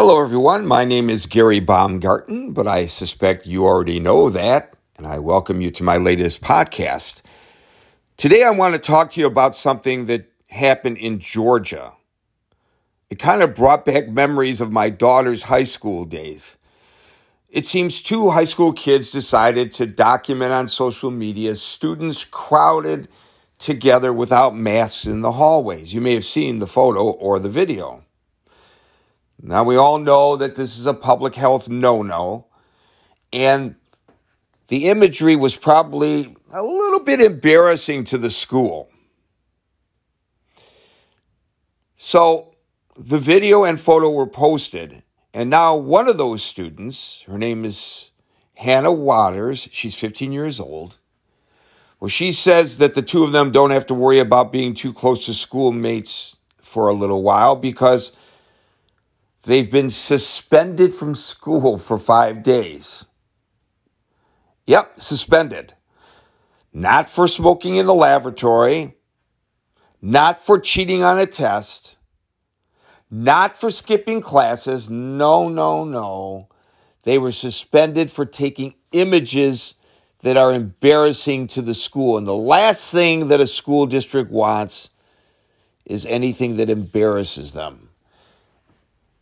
Hello, everyone. My name is Gary Baumgarten, but I suspect you already know that, and I welcome you to my latest podcast. Today, I want to talk to you about something that happened in Georgia. It kind of brought back memories of my daughter's high school days. It seems two high school kids decided to document on social media students crowded together without masks in the hallways. You may have seen the photo or the video. Now, we all know that this is a public health no no, and the imagery was probably a little bit embarrassing to the school. So, the video and photo were posted, and now one of those students, her name is Hannah Waters, she's 15 years old. Well, she says that the two of them don't have to worry about being too close to schoolmates for a little while because They've been suspended from school for five days. Yep, suspended. Not for smoking in the lavatory, not for cheating on a test, not for skipping classes. No, no, no. They were suspended for taking images that are embarrassing to the school. And the last thing that a school district wants is anything that embarrasses them.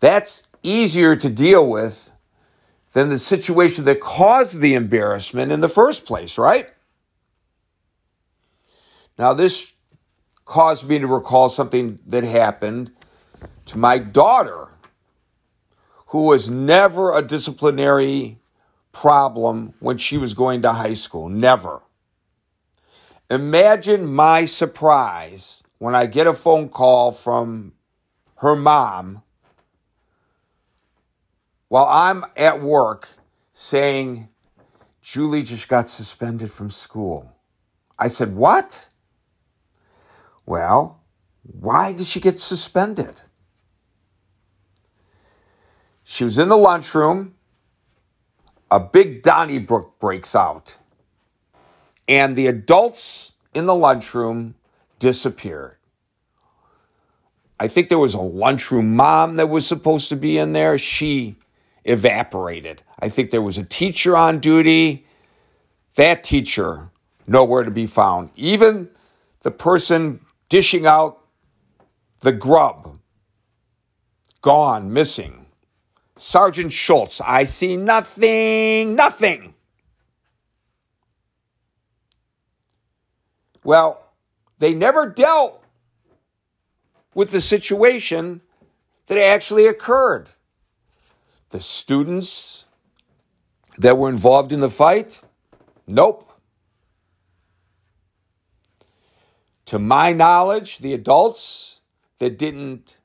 That's easier to deal with than the situation that caused the embarrassment in the first place, right? Now, this caused me to recall something that happened to my daughter, who was never a disciplinary problem when she was going to high school. Never. Imagine my surprise when I get a phone call from her mom while I'm at work saying, Julie just got suspended from school. I said, What? Well, why did she get suspended? She was in the lunchroom. A big Donnybrook breaks out. And the adults in the lunchroom disappeared. I think there was a lunchroom mom that was supposed to be in there. She evaporated. I think there was a teacher on duty. That teacher, nowhere to be found. Even the person dishing out the grub, gone, missing. Sergeant Schultz, I see nothing, nothing. Well, they never dealt with the situation that actually occurred the students that were involved in the fight? Nope. To my knowledge, the adults that didn't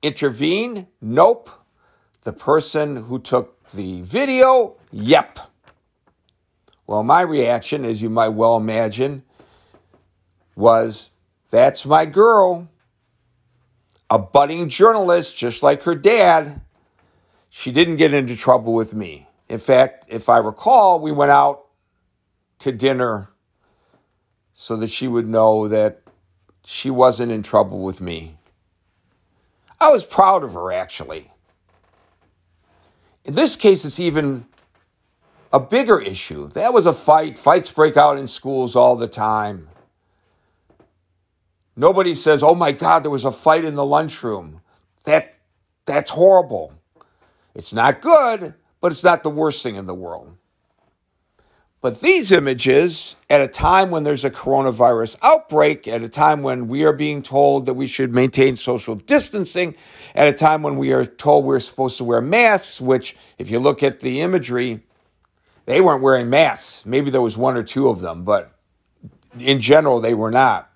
intervene? Nope. The person who took the video? Yep. Well, my reaction, as you might well imagine, was that's my girl. A budding journalist, just like her dad. She didn't get into trouble with me. In fact, if I recall, we went out to dinner so that she would know that she wasn't in trouble with me. I was proud of her, actually. In this case, it's even a bigger issue. That was a fight. Fights break out in schools all the time. Nobody says, oh my God, there was a fight in the lunchroom. That, that's horrible. It's not good, but it's not the worst thing in the world. But these images, at a time when there's a coronavirus outbreak, at a time when we are being told that we should maintain social distancing, at a time when we are told we're supposed to wear masks, which, if you look at the imagery, they weren't wearing masks. Maybe there was one or two of them, but in general, they were not.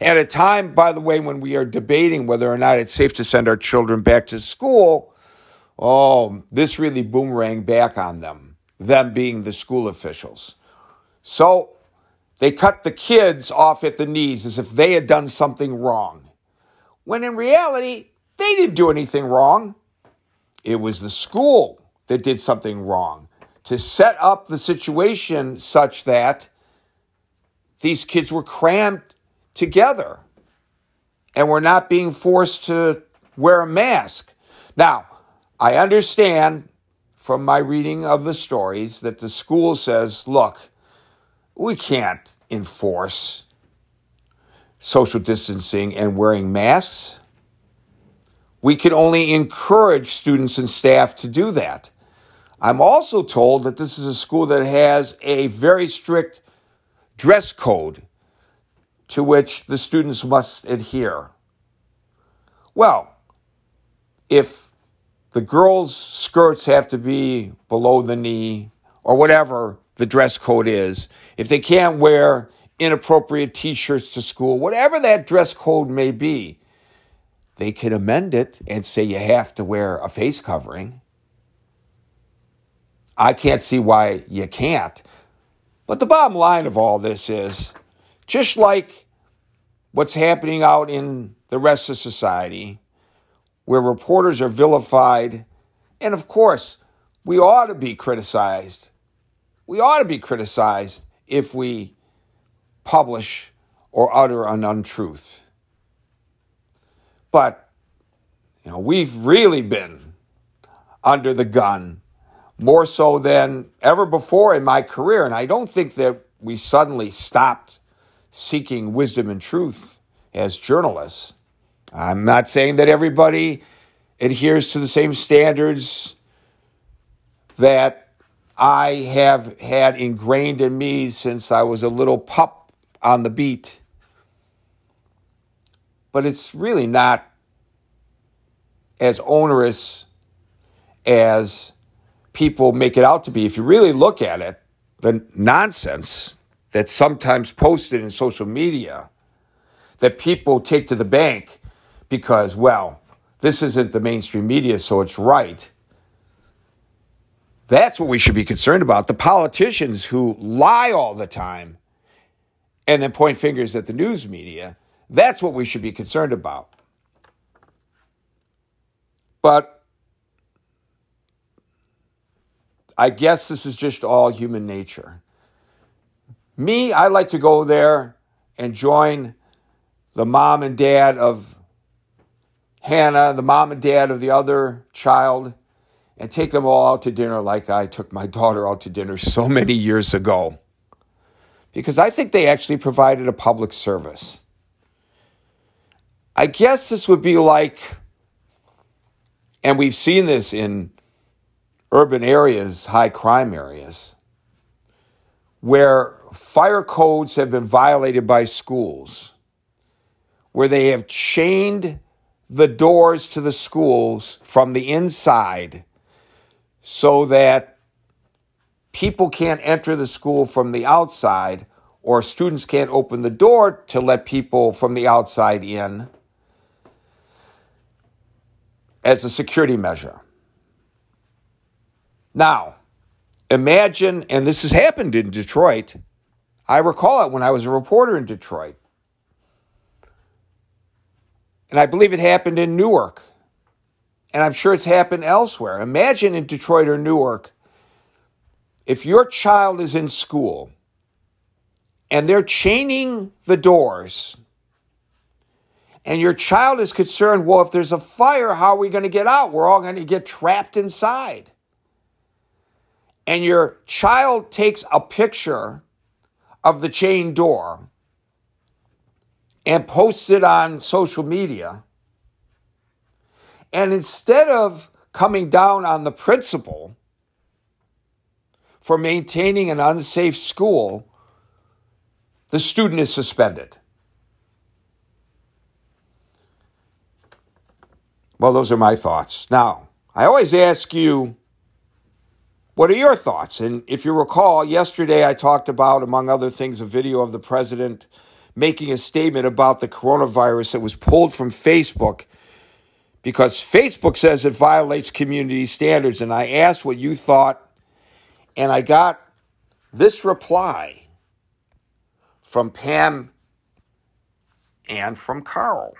At a time, by the way, when we are debating whether or not it's safe to send our children back to school, Oh, this really boomerang back on them, them being the school officials. So they cut the kids off at the knees as if they had done something wrong. When in reality, they didn't do anything wrong. It was the school that did something wrong to set up the situation such that these kids were crammed together and were not being forced to wear a mask. Now, I understand from my reading of the stories that the school says, look, we can't enforce social distancing and wearing masks. We can only encourage students and staff to do that. I'm also told that this is a school that has a very strict dress code to which the students must adhere. Well, if the girls' skirts have to be below the knee or whatever the dress code is, if they can't wear inappropriate t shirts to school, whatever that dress code may be, they can amend it and say you have to wear a face covering. I can't see why you can't. But the bottom line of all this is just like what's happening out in the rest of society, where reporters are vilified, and of course, we ought to be criticized. We ought to be criticized if we publish or utter an untruth. But, you know, we've really been under the gun more so than ever before in my career. And I don't think that we suddenly stopped seeking wisdom and truth as journalists. I'm not saying that everybody adheres to the same standards that I have had ingrained in me since I was a little pup on the beat. But it's really not as onerous as people make it out to be. If you really look at it, the nonsense that's sometimes posted in social media that people take to the bank because, well, this isn't the mainstream media, so it's right. That's what we should be concerned about. The politicians who lie all the time and then point fingers at the news media, that's what we should be concerned about. But I guess this is just all human nature. Me, I like to go there and join the mom and dad of Hannah, the mom and dad of the other child, and take them all out to dinner like I took my daughter out to dinner so many years ago. Because I think they actually provided a public service. I guess this would be like, and we've seen this in urban areas, high crime areas, where fire codes have been violated by schools, where they have chained the doors to the schools from the inside so that people can't enter the school from the outside or students can't open the door to let people from the outside in as a security measure. Now, imagine, and this has happened in Detroit. I recall it when I was a reporter in Detroit. And I believe it happened in Newark. And I'm sure it's happened elsewhere. Imagine in Detroit or Newark, if your child is in school and they're chaining the doors, and your child is concerned, well, if there's a fire, how are we going to get out? We're all going to get trapped inside and your child takes a picture of the chain door and posts it on social media, and instead of coming down on the principal for maintaining an unsafe school, the student is suspended. Well, those are my thoughts. Now, I always ask you what are your thoughts? And if you recall, yesterday I talked about, among other things, a video of the president making a statement about the coronavirus that was pulled from Facebook because Facebook says it violates community standards. And I asked what you thought, and I got this reply from Pam and from Carl.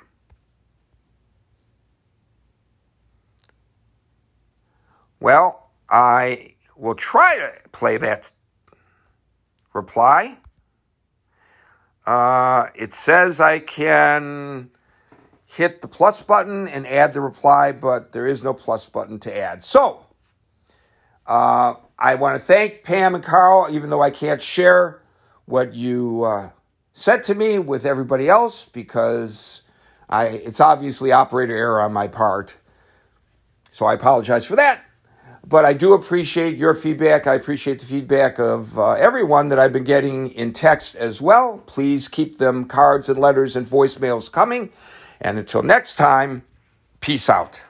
Well, I We'll try to play that reply. Uh, it says I can hit the plus button and add the reply, but there is no plus button to add. So, uh, I want to thank Pam and Carl, even though I can't share what you uh, said to me with everybody else because I it's obviously operator error on my part. So I apologize for that. But I do appreciate your feedback. I appreciate the feedback of uh, everyone that I've been getting in text as well. Please keep them cards and letters and voicemails coming. And until next time, peace out.